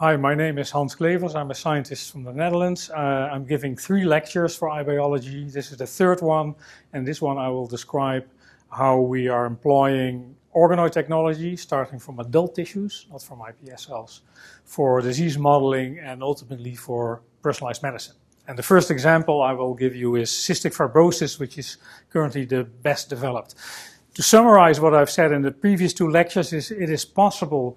Hi, my name is Hans Klevers. I'm a scientist from the Netherlands. Uh, I'm giving three lectures for iBiology. This is the third one, and this one I will describe how we are employing organoid technology, starting from adult tissues, not from iPS cells, for disease modeling and ultimately for personalized medicine. And the first example I will give you is cystic fibrosis, which is currently the best developed. To summarize what I've said in the previous two lectures is it is possible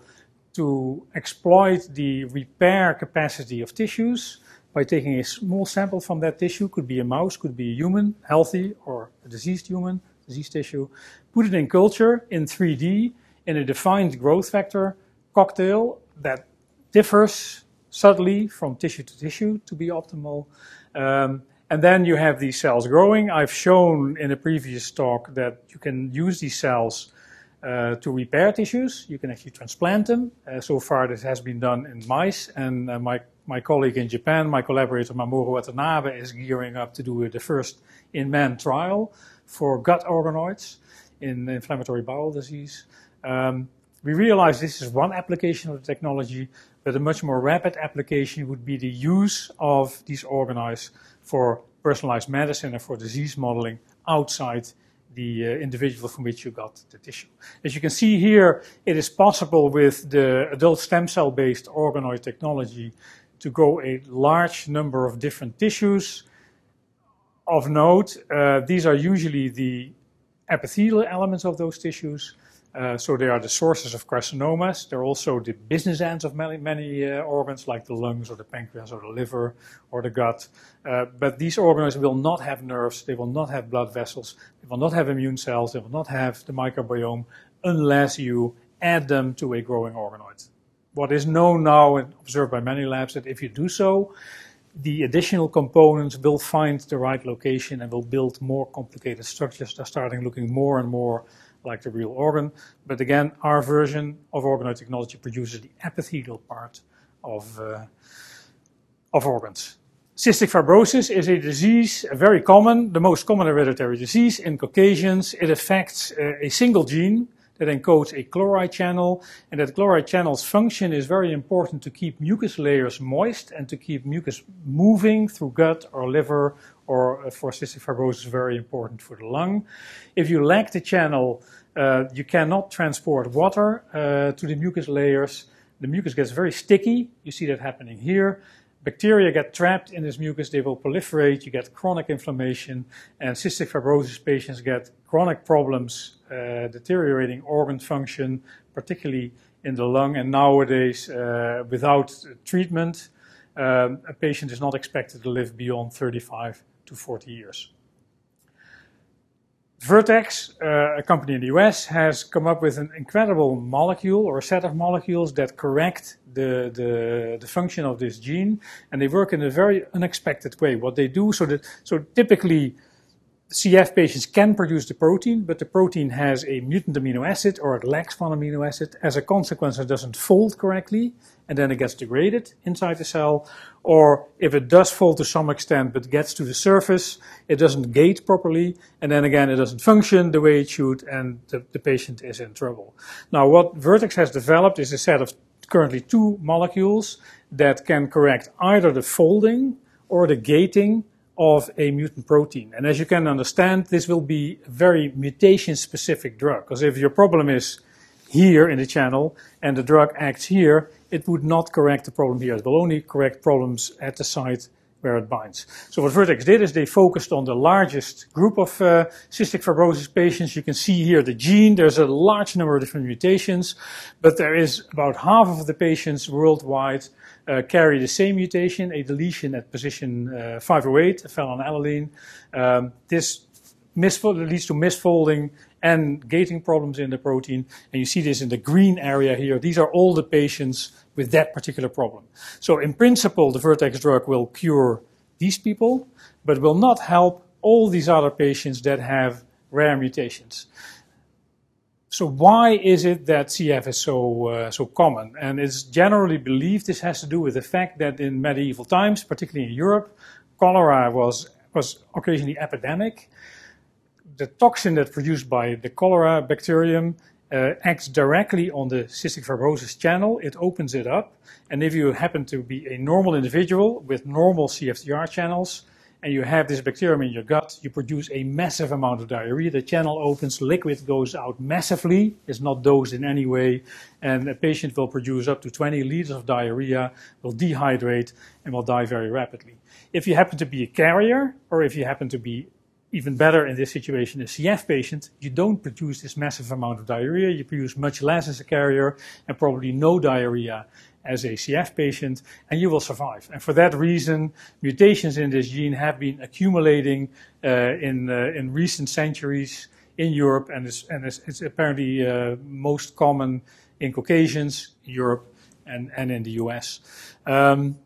to exploit the repair capacity of tissues by taking a small sample from that tissue, could be a mouse, could be a human, healthy or a diseased human, diseased tissue, put it in culture in 3D in a defined growth factor cocktail that differs subtly from tissue to tissue to be optimal. Um, and then you have these cells growing. I've shown in a previous talk that you can use these cells uh, to repair tissues. You can actually transplant them. Uh, so far, this has been done in mice, and uh, my my colleague in Japan, my collaborator Mamoru Watanabe, is gearing up to do the first in-man trial for gut organoids in inflammatory bowel disease. Um, we realize this is one application of the technology, but a much more rapid application would be the use of these organoids for personalized medicine and for disease modeling outside the uh, individual from which you got the tissue. As you can see here, it is possible with the adult stem cell based organoid technology to grow a large number of different tissues. Of note, uh, these are usually the epithelial elements of those tissues. Uh, so they are the sources of carcinomas. They're also the business ends of many, many uh, organs, like the lungs or the pancreas or the liver or the gut. Uh, but these organs will not have nerves. They will not have blood vessels. They will not have immune cells. They will not have the microbiome unless you add them to a growing organoid. What is known now and observed by many labs is that if you do so, the additional components will find the right location and will build more complicated structures. They're starting looking more and more like the real organ. But again, our version of organoid technology produces the epithelial part of, uh, of organs. Cystic fibrosis is a disease, a very common, the most common hereditary disease in Caucasians. It affects uh, a single gene that encodes a chloride channel, and that chloride channel's function is very important to keep mucus layers moist and to keep mucus moving through gut or liver or uh, for cystic fibrosis, very important for the lung. If you lack the channel, uh, you cannot transport water uh, to the mucus layers. The mucus gets very sticky. You see that happening here. Bacteria get trapped in this mucus, they will proliferate, you get chronic inflammation, and cystic fibrosis patients get chronic problems, uh, deteriorating organ function, particularly in the lung, and nowadays, uh, without treatment, um, a patient is not expected to live beyond 35 to 40 years. Vertex, uh, a company in the US, has come up with an incredible molecule or a set of molecules that correct the, the, the, function of this gene, and they work in a very unexpected way. What they do, so that so typically CF patients can produce the protein, but the protein has a mutant amino acid or it lacks one amino acid. As a consequence, it doesn't fold correctly, and then it gets degraded inside the cell. Or if it does fold to some extent but gets to the surface, it doesn't gate properly, and then again it doesn't function the way it should, and the, the patient is in trouble. Now, what Vertex has developed is a set of currently two molecules that can correct either the folding or the gating of a mutant protein. And as you can understand, this will be a very mutation specific drug. Because if your problem is here in the channel and the drug acts here, it would not correct the problem here. It will only correct problems at the site where it binds. So what Vertex did is they focused on the largest group of uh, cystic fibrosis patients. You can see here the gene. There's a large number of different mutations, but there is about half of the patients worldwide uh, carry the same mutation, a deletion at position uh, 508, a phenylalanine. Um, this misfold leads to misfolding and gating problems in the protein. And you see this in the green area here. These are all the patients with that particular problem. So in principle, the Vertex drug will cure these people, but will not help all these other patients that have rare mutations. So why is it that CF is so uh, so common? And it's generally believed this has to do with the fact that in medieval times, particularly in Europe, cholera was was occasionally epidemic. The toxin that's produced by the cholera bacterium uh, acts directly on the cystic fibrosis channel. It opens it up. And if you happen to be a normal individual with normal CFTR channels, and you have this bacterium in your gut, you produce a massive amount of diarrhea. The channel opens, liquid goes out massively, it's not dosed in any way, and a patient will produce up to 20 liters of diarrhea, will dehydrate, and will die very rapidly. If you happen to be a carrier, or if you happen to be even better in this situation, a CF patient, you don't produce this massive amount of diarrhea, you produce much less as a carrier, and probably no diarrhea as a CF patient, and you will survive. And for that reason, mutations in this gene have been accumulating uh, in, uh, in recent centuries in Europe, and it's, and it's, it's apparently uh, most common in Caucasians, Europe, and, and in the US. Um,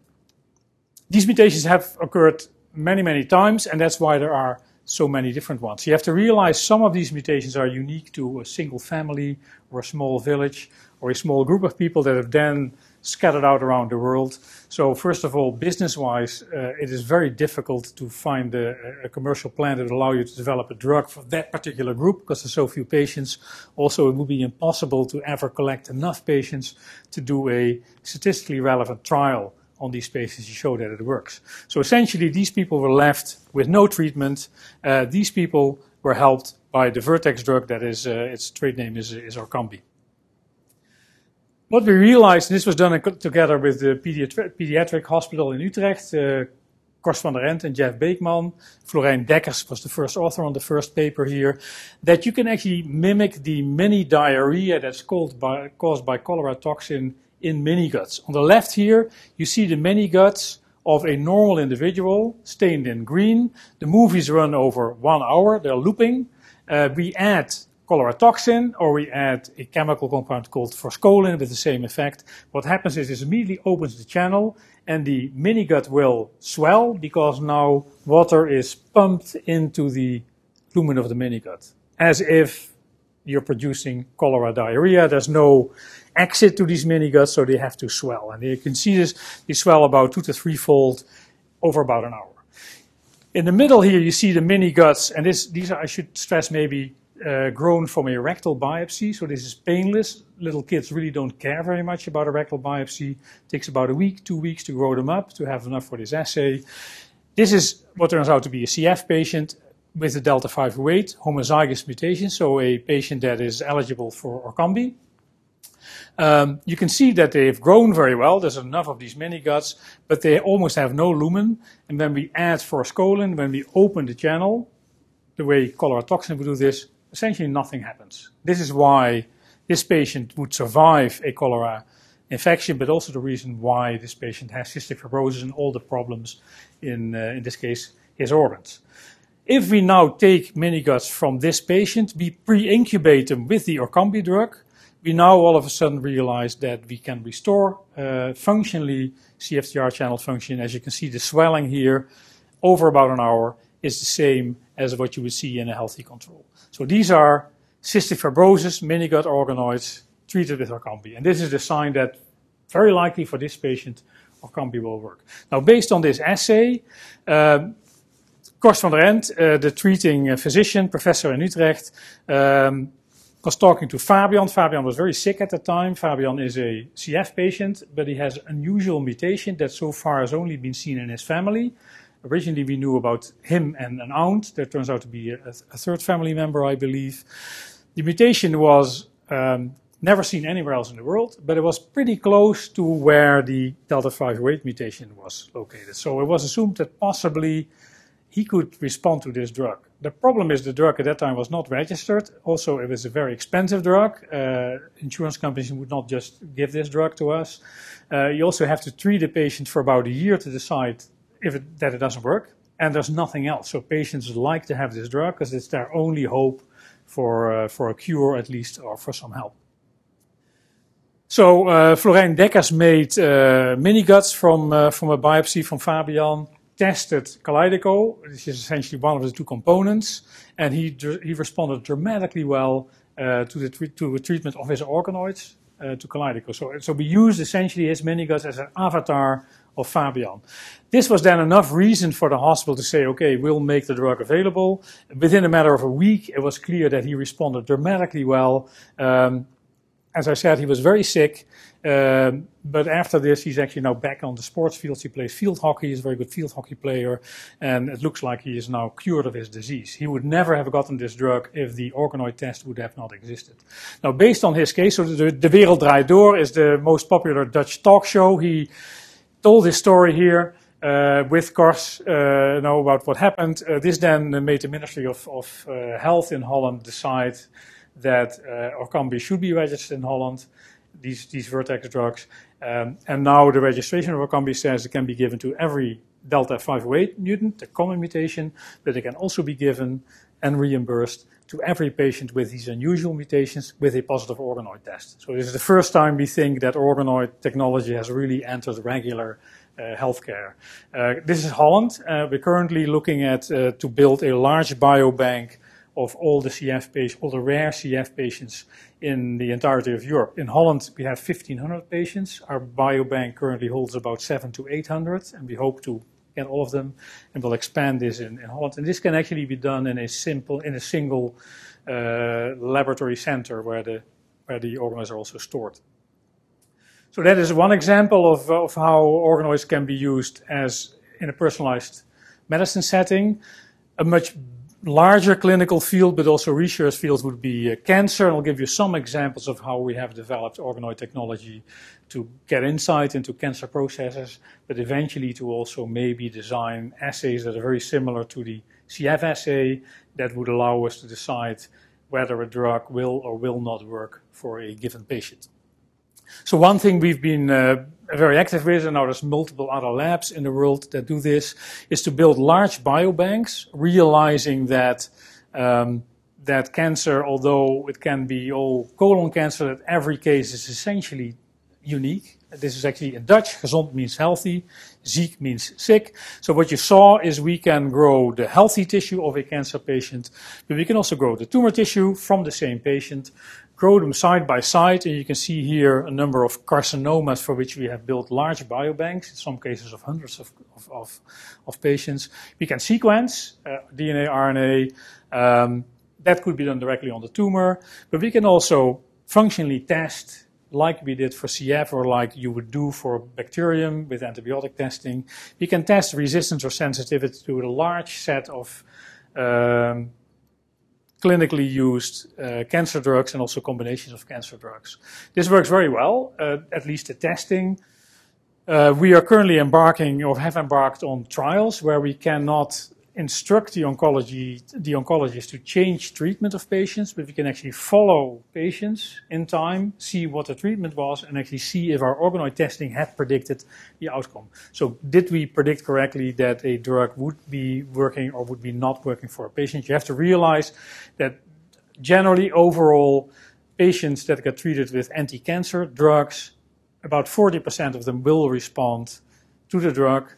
these mutations have occurred many, many times, and that's why there are so many different ones. You have to realize some of these mutations are unique to a single family or a small village or a small group of people that have then scattered out around the world. So first of all, business-wise, uh, it is very difficult to find a, a, commercial plan that will allow you to develop a drug for that particular group because there's so few patients. Also, it would be impossible to ever collect enough patients to do a statistically relevant trial on these patients to show that it works. So essentially, these people were left with no treatment. Uh, these people were helped by the Vertex drug that is, uh, its trade name is, is Orkambi. What we realized, and this was done together with the pediatri pediatric hospital in Utrecht, uh, Kors van der Ent and Jeff Beekman, Florijn Dekkers was the first author on the first paper here, that you can actually mimic the mini diarrhea that's by, caused by cholera toxin in mini guts. On the left here, you see the mini guts of a normal individual stained in green. The movies run over one hour, they're looping. Uh, we add cholera toxin, or we add a chemical compound called forskolin with the same effect. What happens is it immediately opens the channel and the mini gut will swell because now water is pumped into the lumen of the mini gut, as if you're producing cholera diarrhea. There's no exit to these mini guts, so they have to swell. And you can see this, they swell about two to three fold over about an hour. In the middle here, you see the mini guts, and this, these are, I should stress maybe uh, grown from a rectal biopsy, so this is painless. Little kids really don't care very much about a rectal biopsy. It takes about a week, two weeks to grow them up to have enough for this assay. This is what turns out to be a CF patient with a delta 5 weight, homozygous mutation, so a patient that is eligible for Orkambi. Um, you can see that they've grown very well. There's enough of these mini guts, but they almost have no lumen. And when we add forskolin, when we open the channel, the way cholera toxin would do this, essentially nothing happens. This is why this patient would survive a cholera infection, but also the reason why this patient has cystic fibrosis and all the problems in, uh, in this case, his organs. If we now take mini-guts from this patient, we pre-incubate them with the Orkambi drug, we now all of a sudden realize that we can restore uh, functionally CFTR channel function. As you can see, the swelling here over about an hour is the same as what you would see in a healthy control. So these are cystic fibrosis, mini-gut organoids treated with Orkambi. And this is the sign that very likely for this patient, Orkambi will work. Now, based on this assay, um, Kors van der Ent, uh, the treating uh, physician, professor in Utrecht, um, was talking to Fabian. Fabian was very sick at the time. Fabian is a CF patient, but he has an unusual mutation that so far has only been seen in his family. Originally, we knew about him and an aunt. There turns out to be a, a third family member, I believe. The mutation was um, never seen anywhere else in the world, but it was pretty close to where the delta 5 weight mutation was located. So it was assumed that possibly he could respond to this drug. The problem is the drug at that time was not registered. Also, it was a very expensive drug. Uh, insurance companies would not just give this drug to us. Uh, you also have to treat a patient for about a year to decide if it, that it doesn't work, and there's nothing else. So patients like to have this drug because it's their only hope for, uh, for a cure at least or for some help. So uh, Florijn Dekkers made uh, mini guts from, uh, from a biopsy from Fabian, tested Kalydeco, which is essentially one of the two components, and he, he responded dramatically well uh, to, the to the treatment of his organoids uh, to Kalydeco. So, so we used essentially his mini guts as an avatar of Fabian. This was then enough reason for the hospital to say, okay, we'll make the drug available. Within a matter of a week, it was clear that he responded dramatically well. Um, as I said, he was very sick. Um, but after this, he's actually now back on the sports fields. He plays field hockey. He's a very good field hockey player. And it looks like he is now cured of his disease. He would never have gotten this drug if the organoid test would have not existed. Now, based on his case, so the, the Wereld Draait Door is the most popular Dutch talk show. He told his story here. Uh, with course, uh, know about what happened. Uh, this then made the Ministry of, of uh, Health in Holland decide that uh, Orkambi should be registered in Holland these, these vertex drugs. Um, and now the registration of Orkambi says it can be given to every delta 508 mutant, the common mutation, but it can also be given and reimbursed to every patient with these unusual mutations with a positive organoid test. So this is the first time we think that organoid technology has really entered regular uh, healthcare. Uh, this is Holland. Uh, we're currently looking at uh, to build a large biobank of all the CF patients, all the rare CF patients in the entirety of Europe. In Holland, we have 1,500 patients. Our biobank currently holds about seven to 800, and we hope to get all of them, and we'll expand this in, in Holland. And this can actually be done in a simple, in a single uh, laboratory center where the where the organoids are also stored. So that is one example of, of how organoids can be used as in a personalized medicine setting. A much larger clinical field, but also research fields would be uh, cancer. And I'll give you some examples of how we have developed organoid technology to get insight into cancer processes, but eventually to also maybe design assays that are very similar to the CF assay that would allow us to decide whether a drug will or will not work for a given patient. So one thing we've been uh, very active and now there's multiple other labs in the world that do this, is to build large biobanks, realizing that um, that cancer, although it can be all colon cancer, that every case is essentially unique. This is actually in Dutch. Gezond means healthy. Ziek means sick. So what you saw is we can grow the healthy tissue of a cancer patient, but we can also grow the tumor tissue from the same patient grow them side by side, and you can see here a number of carcinomas for which we have built large biobanks, in some cases of hundreds of, of, of, of patients. We can sequence uh, DNA, RNA. Um, that could be done directly on the tumor, but we can also functionally test like we did for CF or like you would do for bacterium with antibiotic testing. We can test resistance or sensitivity to a large set of um, clinically used uh, cancer drugs and also combinations of cancer drugs. This works very well, uh, at least the testing. Uh, we are currently embarking or have embarked on trials where we cannot instruct the oncology, the oncologist to change treatment of patients, but we can actually follow patients in time, see what the treatment was, and actually see if our organoid testing had predicted the outcome. So did we predict correctly that a drug would be working or would be not working for a patient? You have to realize that generally overall, patients that get treated with anti-cancer drugs, about 40% of them will respond to the drug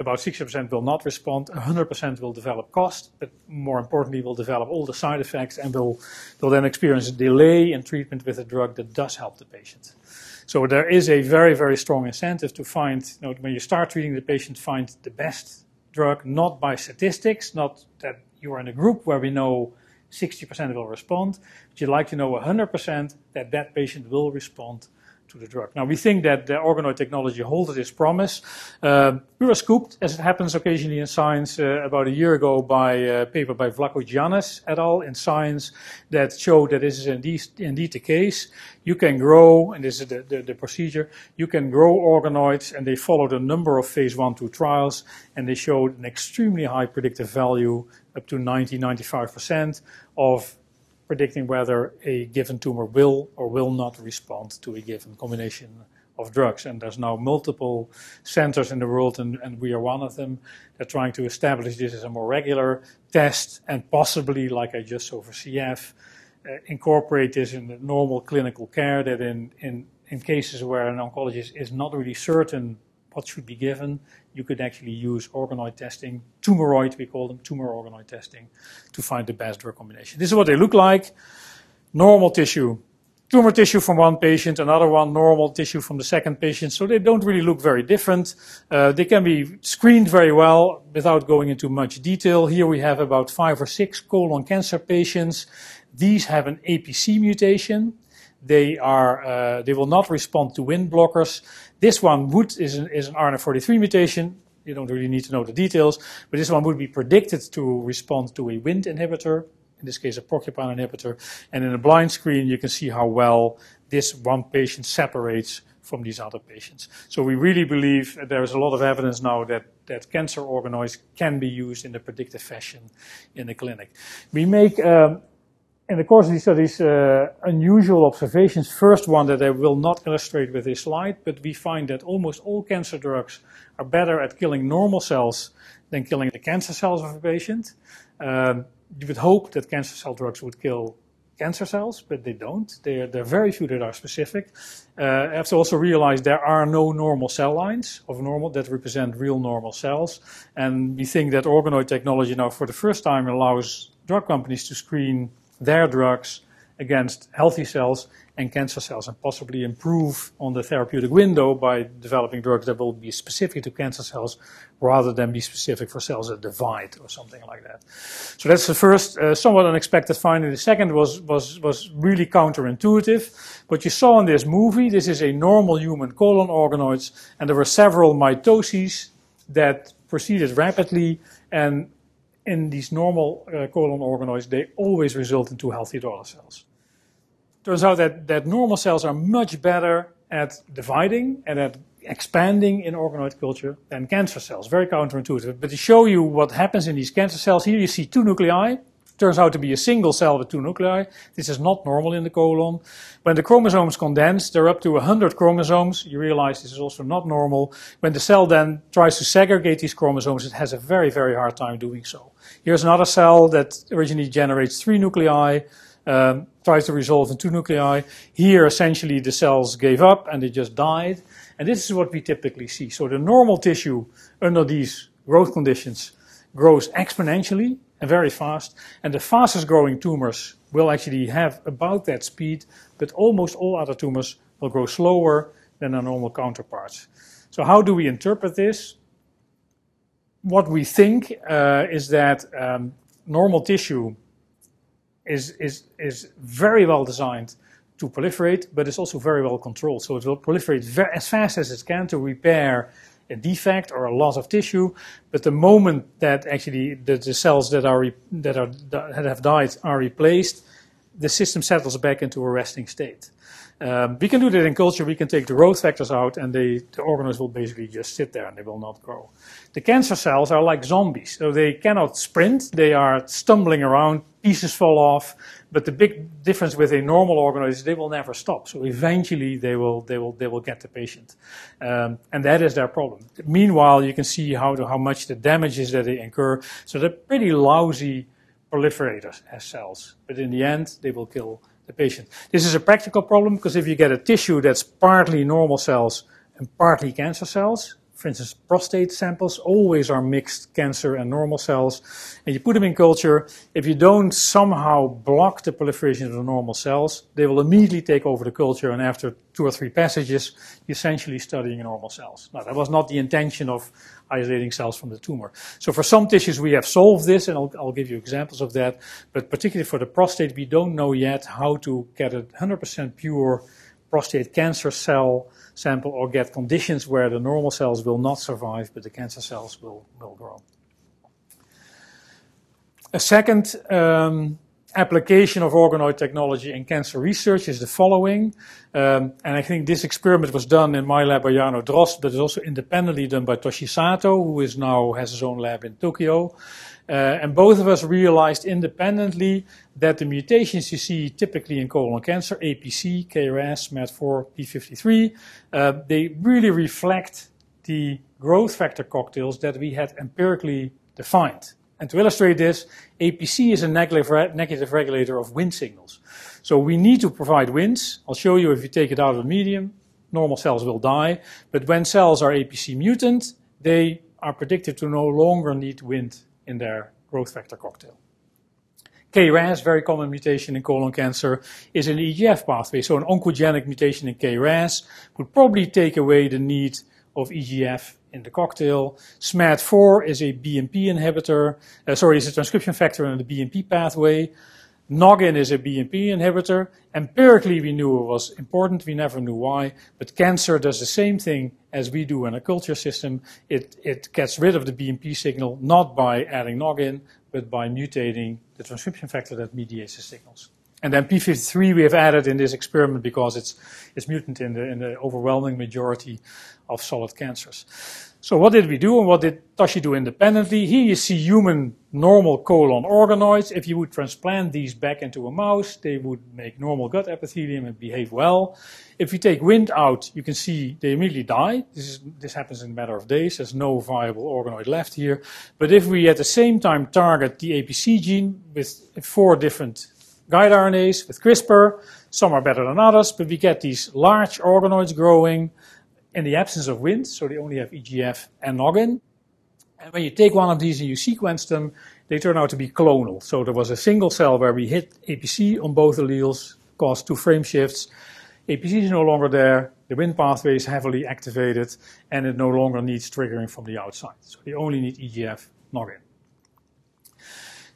about 60% will not respond, 100% will develop cost, but more importantly, will develop all the side effects and will, will then experience a delay in treatment with a drug that does help the patient. So there is a very, very strong incentive to find, you know, when you start treating the patient, find the best drug, not by statistics, not that you are in a group where we know 60% will respond, but you'd like to know 100% that that patient will respond to the drug. Now, we think that the organoid technology holds its promise. Uh, we were scooped, as it happens occasionally in science, uh, about a year ago by a paper by Vlachogiannis et al. in Science that showed that this is indeed, indeed the case. You can grow, and this is the, the, the, procedure, you can grow organoids, and they followed a number of phase one, two trials, and they showed an extremely high predictive value, up to 90, 95% of predicting whether a given tumor will or will not respond to a given combination of drugs. And there's now multiple centers in the world, and, and we are one of them, that are trying to establish this as a more regular test and possibly, like I just saw for CF, uh, incorporate this in the normal clinical care that in, in, in cases where an oncologist is not really certain what should be given, you could actually use organoid testing, tumoroid, we call them, tumor organoid testing, to find the best drug combination. This is what they look like. Normal tissue tumor tissue from one patient, another one normal tissue from the second patient. So they don't really look very different. Uh, they can be screened very well without going into much detail. Here we have about five or six colon cancer patients. These have an APC mutation. They are uh, they will not respond to wind blockers. This one would is an, is an RNF43 mutation. You don't really need to know the details, but this one would be predicted to respond to a wind inhibitor in this case a porcupine inhibitor. And in a blind screen, you can see how well this one patient separates from these other patients. So we really believe there is a lot of evidence now that, that cancer organoids can be used in a predictive fashion in the clinic. We make, um, in the course of these studies, uh, unusual observations. First one that I will not illustrate with this slide, but we find that almost all cancer drugs are better at killing normal cells than killing the cancer cells of a patient. Um, you would hope that cancer cell drugs would kill cancer cells, but they don't. There, are very few that are specific. Uh, I have to also realize there are no normal cell lines of normal that represent real normal cells. And we think that organoid technology now for the first time allows drug companies to screen their drugs against healthy cells and cancer cells and possibly improve on the therapeutic window by developing drugs that will be specific to cancer cells rather than be specific for cells that divide or something like that. So that's the first uh, somewhat unexpected finding. The second was, was, was really counterintuitive. What you saw in this movie, this is a normal human colon organoids and there were several mitoses that proceeded rapidly and in these normal uh, colon organoids, they always result into healthy daughter cells. Turns out that, that normal cells are much better at dividing and at expanding in organoid culture than cancer cells. Very counterintuitive. But to show you what happens in these cancer cells, here you see two nuclei. Turns out to be a single cell with two nuclei. This is not normal in the colon. When the chromosomes condense, they're up to 100 chromosomes. You realize this is also not normal. When the cell then tries to segregate these chromosomes, it has a very, very hard time doing so. Here's another cell that originally generates three nuclei um, tries to resolve in two nuclei. Here, essentially, the cells gave up and they just died. And this is what we typically see. So the normal tissue under these growth conditions grows exponentially very fast. And the fastest growing tumors will actually have about that speed, but almost all other tumors will grow slower than their normal counterparts. So how do we interpret this? What we think uh, is that um, normal tissue is, is, is very well designed to proliferate, but it's also very well controlled. So it will proliferate as fast as it can to repair a defect or a loss of tissue. But the moment that actually the, the cells that are that are that have died are replaced, the system settles back into a resting state. Um, we can do that in culture. We can take the growth factors out, and they, the organisms will basically just sit there and they will not grow. The cancer cells are like zombies, so they cannot sprint. They are stumbling around. Pieces fall off. But the big difference with a normal organism is they will never stop. So eventually they will they will they will get the patient, um, and that is their problem. Meanwhile, you can see how how much the damage is that they incur. So they're pretty lousy proliferators as cells, but in the end they will kill the patient. This is a practical problem because if you get a tissue that's partly normal cells and partly cancer cells, for instance, prostate samples always are mixed cancer and normal cells, and you put them in culture. If you don't somehow block the proliferation of the normal cells, they will immediately take over the culture, and after two or three passages, you're essentially studying normal cells. Now, that was not the intention of isolating cells from the tumor. So for some tissues, we have solved this, and I'll, I'll give you examples of that. But particularly for the prostate, we don't know yet how to get a 100% pure prostate cancer cell sample or get conditions where the normal cells will not survive, but the cancer cells will, will grow. A second um, application of organoid technology in cancer research is the following. Um, and I think this experiment was done in my lab by Jarno Drost, but is also independently done by Toshi Sato, who is now has his own lab in Tokyo. Uh, and both of us realized independently that the mutations you see typically in colon cancer, APC, KRAS, MET4, P53, uh, they really reflect the growth factor cocktails that we had empirically defined. And to illustrate this, APC is a negative regulator of wind signals. So we need to provide winds. I'll show you if you take it out of the medium, normal cells will die. But when cells are APC mutant, they are predicted to no longer need wind in their growth factor cocktail. KRAS, very common mutation in colon cancer, is an EGF pathway. So an oncogenic mutation in KRAS would probably take away the need of EGF in the cocktail. SMAD4 is a BMP inhibitor, uh, sorry, is a transcription factor in the BMP pathway. Noggin is a BMP inhibitor. Empirically, we knew it was important. We never knew why. But cancer does the same thing as we do in a culture system. It, it gets rid of the BMP signal not by adding Noggin, but by mutating the transcription factor that mediates the signals. And then P53 we have added in this experiment because it's, it's mutant in the, in the overwhelming majority of solid cancers. So what did we do and what did Toshi do independently? Here you see human normal colon organoids. If you would transplant these back into a mouse, they would make normal gut epithelium and behave well. If you take wind out, you can see they immediately die. This, is, this happens in a matter of days. There's no viable organoid left here. But if we at the same time target the APC gene with four different guide RNAs with CRISPR, some are better than others, but we get these large organoids growing in the absence of Wnt, so they only have EGF and Noggin. And when you take one of these and you sequence them, they turn out to be clonal. So there was a single cell where we hit APC on both alleles, caused two frame shifts. APC is no longer there, the Wnt pathway is heavily activated, and it no longer needs triggering from the outside. So they only need EGF Noggin.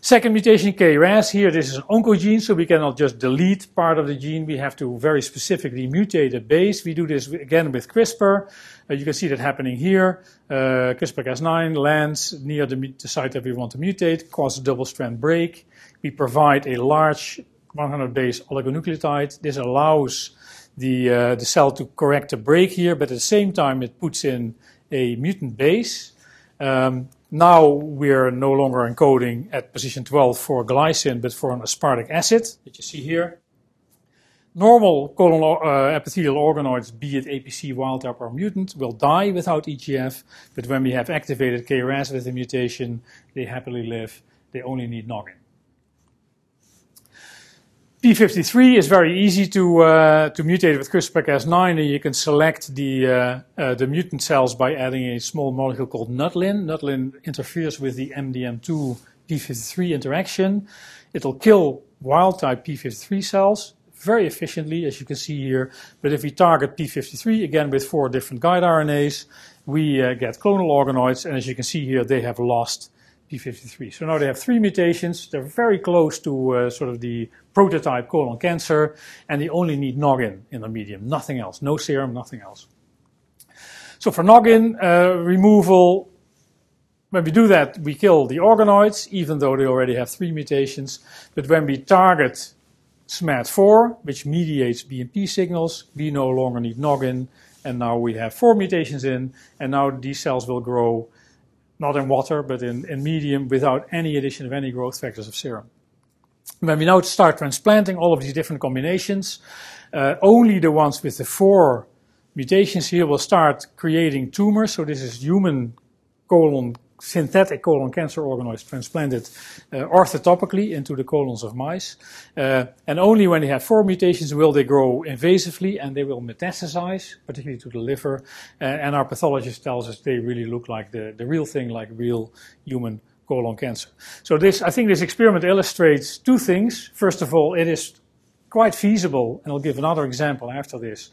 Second mutation KRAS, here this is an oncogene, so we cannot just delete part of the gene. We have to very specifically mutate a base. We do this again with CRISPR. Uh, you can see that happening here. Uh, CRISPR-Cas9 lands near the, the, site that we want to mutate, causes a double-strand break. We provide a large 100 base oligonucleotide. This allows the, uh, the cell to correct the break here, but at the same time it puts in a mutant base. Um, now we're no longer encoding at position 12 for glycine, but for an aspartic acid that you see here. Normal colon uh, epithelial organoids, be it APC wild type or mutant, will die without EGF, but when we have activated KRAS with a mutation, they happily live. They only need noggin. P53 is very easy to, uh, to mutate with CRISPR-Cas9, and you can select the, uh, uh, the mutant cells by adding a small molecule called nutlin. Nutlin interferes with the MDM2 P53 interaction. It'll kill wild-type P53 cells very efficiently, as you can see here. But if we target P53, again with four different guide RNAs, we uh, get clonal organoids, and as you can see here, they have lost P53. So now they have three mutations. They're very close to uh, sort of the prototype colon cancer, and they only need noggin in the medium, nothing else, no serum, nothing else. So for noggin uh, removal, when we do that, we kill the organoids, even though they already have three mutations. But when we target SMAD4, which mediates BMP signals, we no longer need noggin, and now we have four mutations in, and now these cells will grow not in water, but in, in medium without any addition of any growth factors of serum. When we now start transplanting all of these different combinations, uh, only the ones with the four mutations here will start creating tumors. So this is human colon synthetic colon cancer organoids transplanted uh, orthotopically into the colons of mice. Uh, and only when they have four mutations will they grow invasively and they will metastasize, particularly to the liver. Uh, and our pathologist tells us they really look like the, the real thing, like real human colon cancer. So this, I think this experiment illustrates two things. First of all, it is quite feasible, and I'll give another example after this,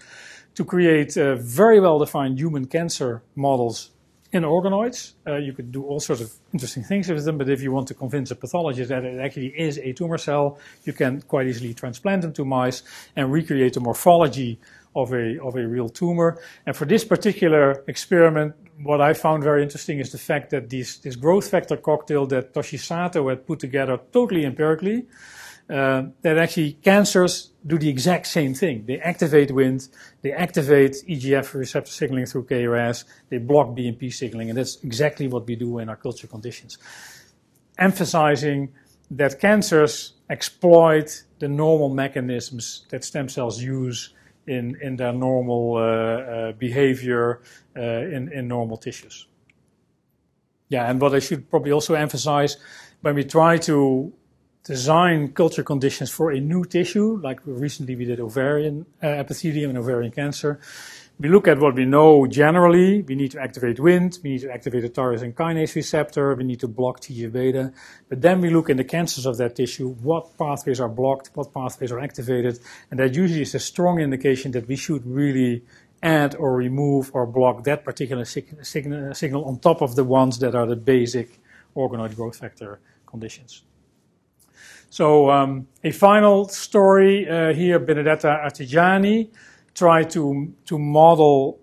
to create uh, very well-defined human cancer models in organoids. Uh, you could do all sorts of interesting things with them, but if you want to convince a pathologist that it actually is a tumor cell, you can quite easily transplant them to mice and recreate the morphology of a, of a real tumor. And for this particular experiment, what I found very interesting is the fact that this, this growth factor cocktail that Toshi Sato had put together totally empirically, uh, that actually cancers do the exact same thing. They activate Wnt, they activate EGF receptor signaling through KRAS, they block BMP signaling, and that's exactly what we do in our culture conditions. Emphasizing that cancers exploit the normal mechanisms that stem cells use in, in their normal uh, uh, behavior uh, in, in normal tissues. Yeah, and what I should probably also emphasize when we try to design culture conditions for a new tissue, like recently we did ovarian uh, epithelium and ovarian cancer, we look at what we know generally. We need to activate Wnt, we need to activate the tyrosine kinase receptor, we need to block TGF-beta. But then we look in the cancers of that tissue, what pathways are blocked, what pathways are activated, and that usually is a strong indication that we should really add or remove or block that particular sig signal on top of the ones that are the basic organoid growth factor conditions. So um, a final story uh, here, Benedetta Artigiani tried to, to model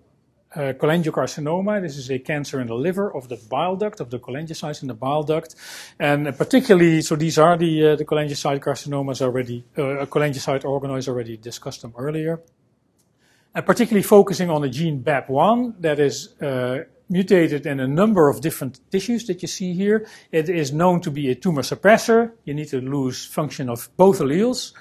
uh, cholangiocarcinoma. This is a cancer in the liver of the bile duct, of the cholangiocytes in the bile duct. And uh, particularly, so these are the, uh, the cholangiocyte carcinomas already, uh, cholangiocyte organoids already discussed them earlier. And particularly focusing on the gene BAP1 that is uh, mutated in a number of different tissues that you see here. It is known to be a tumor suppressor. You need to lose function of both alleles.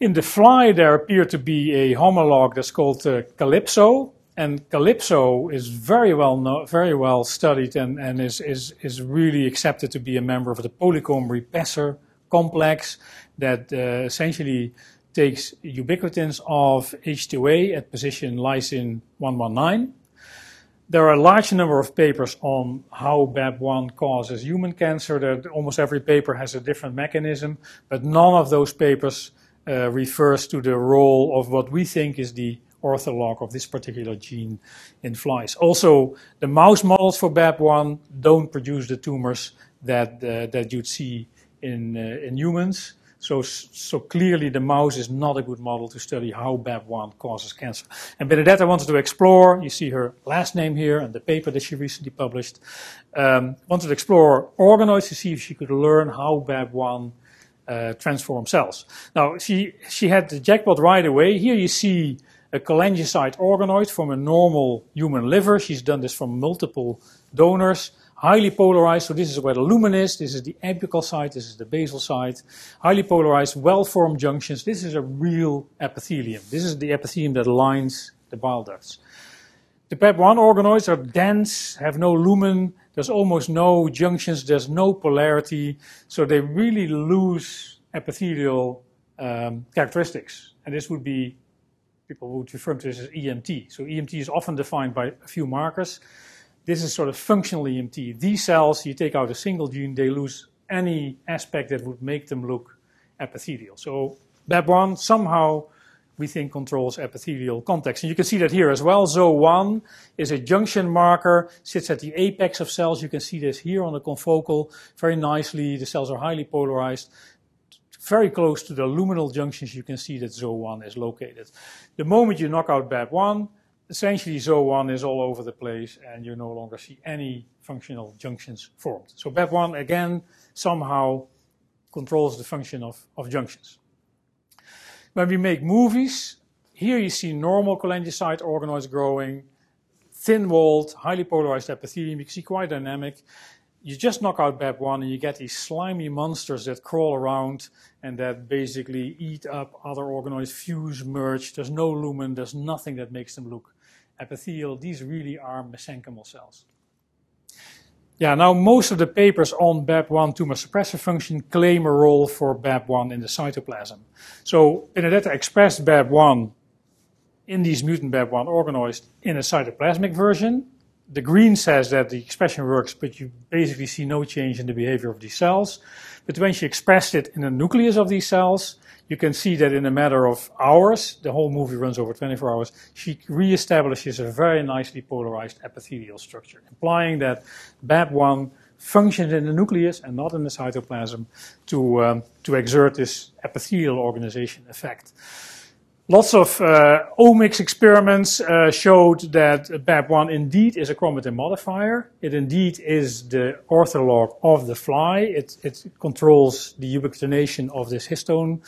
In the fly, there appeared to be a homologue that's called uh, Calypso, and Calypso is very well known, very well studied and, and is, is, is really accepted to be a member of the polycomb repressor complex that uh, essentially takes ubiquitins of H2A at position lysine 119. There are a large number of papers on how BAP1 causes human cancer. That almost every paper has a different mechanism, but none of those papers uh, refers to the role of what we think is the ortholog of this particular gene in flies. Also, the mouse models for BAP1 don't produce the tumors that, uh, that you'd see in, uh, in humans. So, so clearly the mouse is not a good model to study how BAP1 causes cancer. And Benedetta wanted to explore, you see her last name here and the paper that she recently published, um, wanted to explore organoids to see if she could learn how BAP1 uh, transform cells. Now, she, she had the jackpot right away. Here you see a cholangiocyte organoid from a normal human liver. She's done this from multiple donors, highly polarized. So this is where the lumen is. This is the apical site. This is the basal site. Highly polarized, well-formed junctions. This is a real epithelium. This is the epithelium that lines the bile ducts. The BAP1 organoids are dense, have no lumen, there's almost no junctions, there's no polarity, so they really lose epithelial um, characteristics. And this would be, people would refer to this as EMT. So EMT is often defined by a few markers. This is sort of functional EMT. These cells, you take out a single gene, they lose any aspect that would make them look epithelial. So BAP1 somehow we think controls epithelial context. And you can see that here as well. ZO1 is a junction marker, sits at the apex of cells. You can see this here on the confocal very nicely. The cells are highly polarized. Very close to the luminal junctions, you can see that ZO1 is located. The moment you knock out BAP1, essentially ZO1 is all over the place and you no longer see any functional junctions formed. So BEP1 again, somehow controls the function of, of junctions. When we make movies, here you see normal cholangiocyte organoids growing, thin-walled, highly polarized epithelium. You can see quite dynamic. You just knock out BAP1 and you get these slimy monsters that crawl around and that basically eat up other organoids, fuse, merge. There's no lumen, there's nothing that makes them look epithelial. These really are mesenchymal cells. Yeah, now most of the papers on BAP1 tumor suppressor function claim a role for BAP1 in the cytoplasm. So Benedetta expressed BAP1 in these mutant BAP1 organoids in a cytoplasmic version. The green says that the expression works, but you basically see no change in the behavior of these cells. But when she expressed it in the nucleus of these cells, you can see that in a matter of hours, the whole movie runs over 24 hours, she reestablishes a very nicely polarized epithelial structure, implying that BAP1 functions in the nucleus and not in the cytoplasm to, um, to exert this epithelial organization effect. Lots of uh, omics experiments uh, showed that BAP1 indeed is a chromatin modifier. It indeed is the ortholog of the fly. It, it controls the ubiquitination of this histone.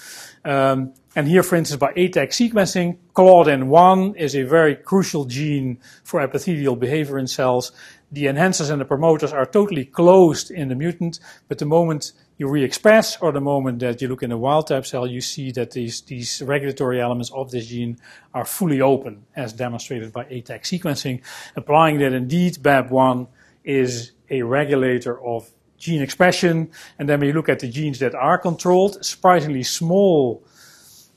Um, and here, for instance, by ATAC sequencing, Claudin1 is a very crucial gene for epithelial behavior in cells. The enhancers and the promoters are totally closed in the mutant, but the moment you re-express or the moment that you look in a wild type cell, you see that these, these regulatory elements of this gene are fully open, as demonstrated by ATAC sequencing, implying that indeed BAB1 is a regulator of gene expression. And then we look at the genes that are controlled, surprisingly small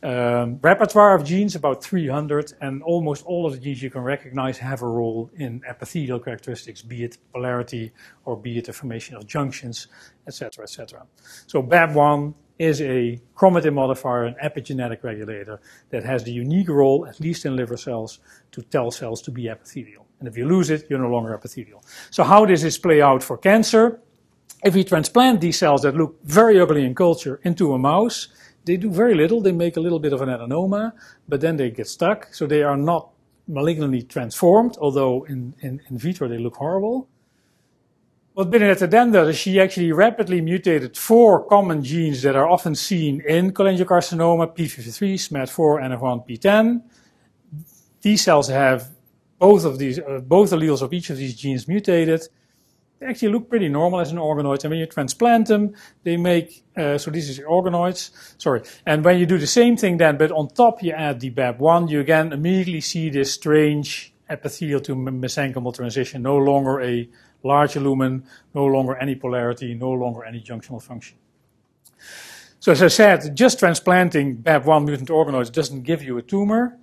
um, repertoire of genes, about 300, and almost all of the genes you can recognize have a role in epithelial characteristics, be it polarity or be it the formation of junctions, etc., etc. So BAP1 is a chromatin modifier, an epigenetic regulator that has the unique role, at least in liver cells, to tell cells to be epithelial. And if you lose it, you're no longer epithelial. So how does this play out for cancer? If we transplant these cells that look very ugly in culture into a mouse, they do very little. They make a little bit of an adenoma, but then they get stuck. So they are not malignantly transformed, although in, in, in vitro they look horrible. What Benedetta then does is she actually rapidly mutated four common genes that are often seen in cholangiocarcinoma, P53, SMAD4, NF1, P10. These cells have both of these, uh, both alleles of each of these genes mutated they actually look pretty normal as an organoid. And when you transplant them, they make, uh, so this is organoids, sorry. And when you do the same thing then, but on top you add the BAP1, you again immediately see this strange epithelial to mesenchymal transition, no longer a large lumen, no longer any polarity, no longer any junctional function. So as I said, just transplanting BAP1 mutant organoids doesn't give you a tumor.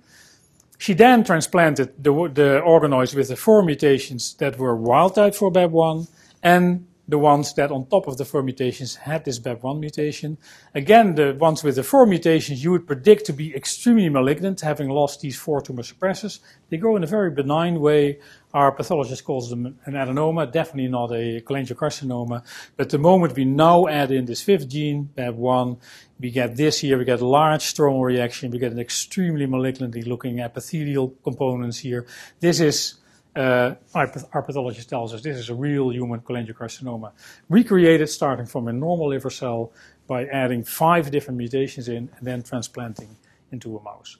She then transplanted the, the organoids with the four mutations that were wild type for BAP1 and the ones that on top of the four mutations had this BAP1 mutation. Again, the ones with the four mutations you would predict to be extremely malignant, having lost these four tumor suppressors. They grow in a very benign way. Our pathologist calls them an adenoma, definitely not a cholangiocarcinoma. But the moment we now add in this fifth gene, BAP1, we get this here, we get a large stromal reaction, we get an extremely malignantly looking epithelial components here. This is uh, our, our, pathologist tells us this is a real human cholangiocarcinoma, recreated starting from a normal liver cell by adding five different mutations in and then transplanting into a mouse.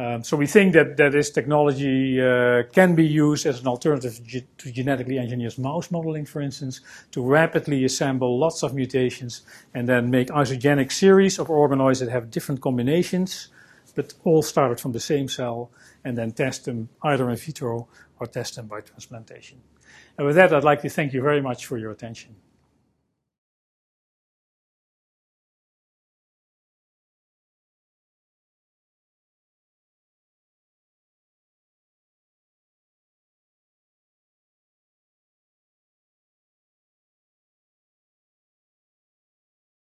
Um, so we think that, that this technology uh, can be used as an alternative ge to genetically engineered mouse modeling, for instance, to rapidly assemble lots of mutations and then make isogenic series of organoids that have different combinations, but all started from the same cell, and then test them either in vitro or test them by transplantation. And with that, I'd like to thank you very much for your attention.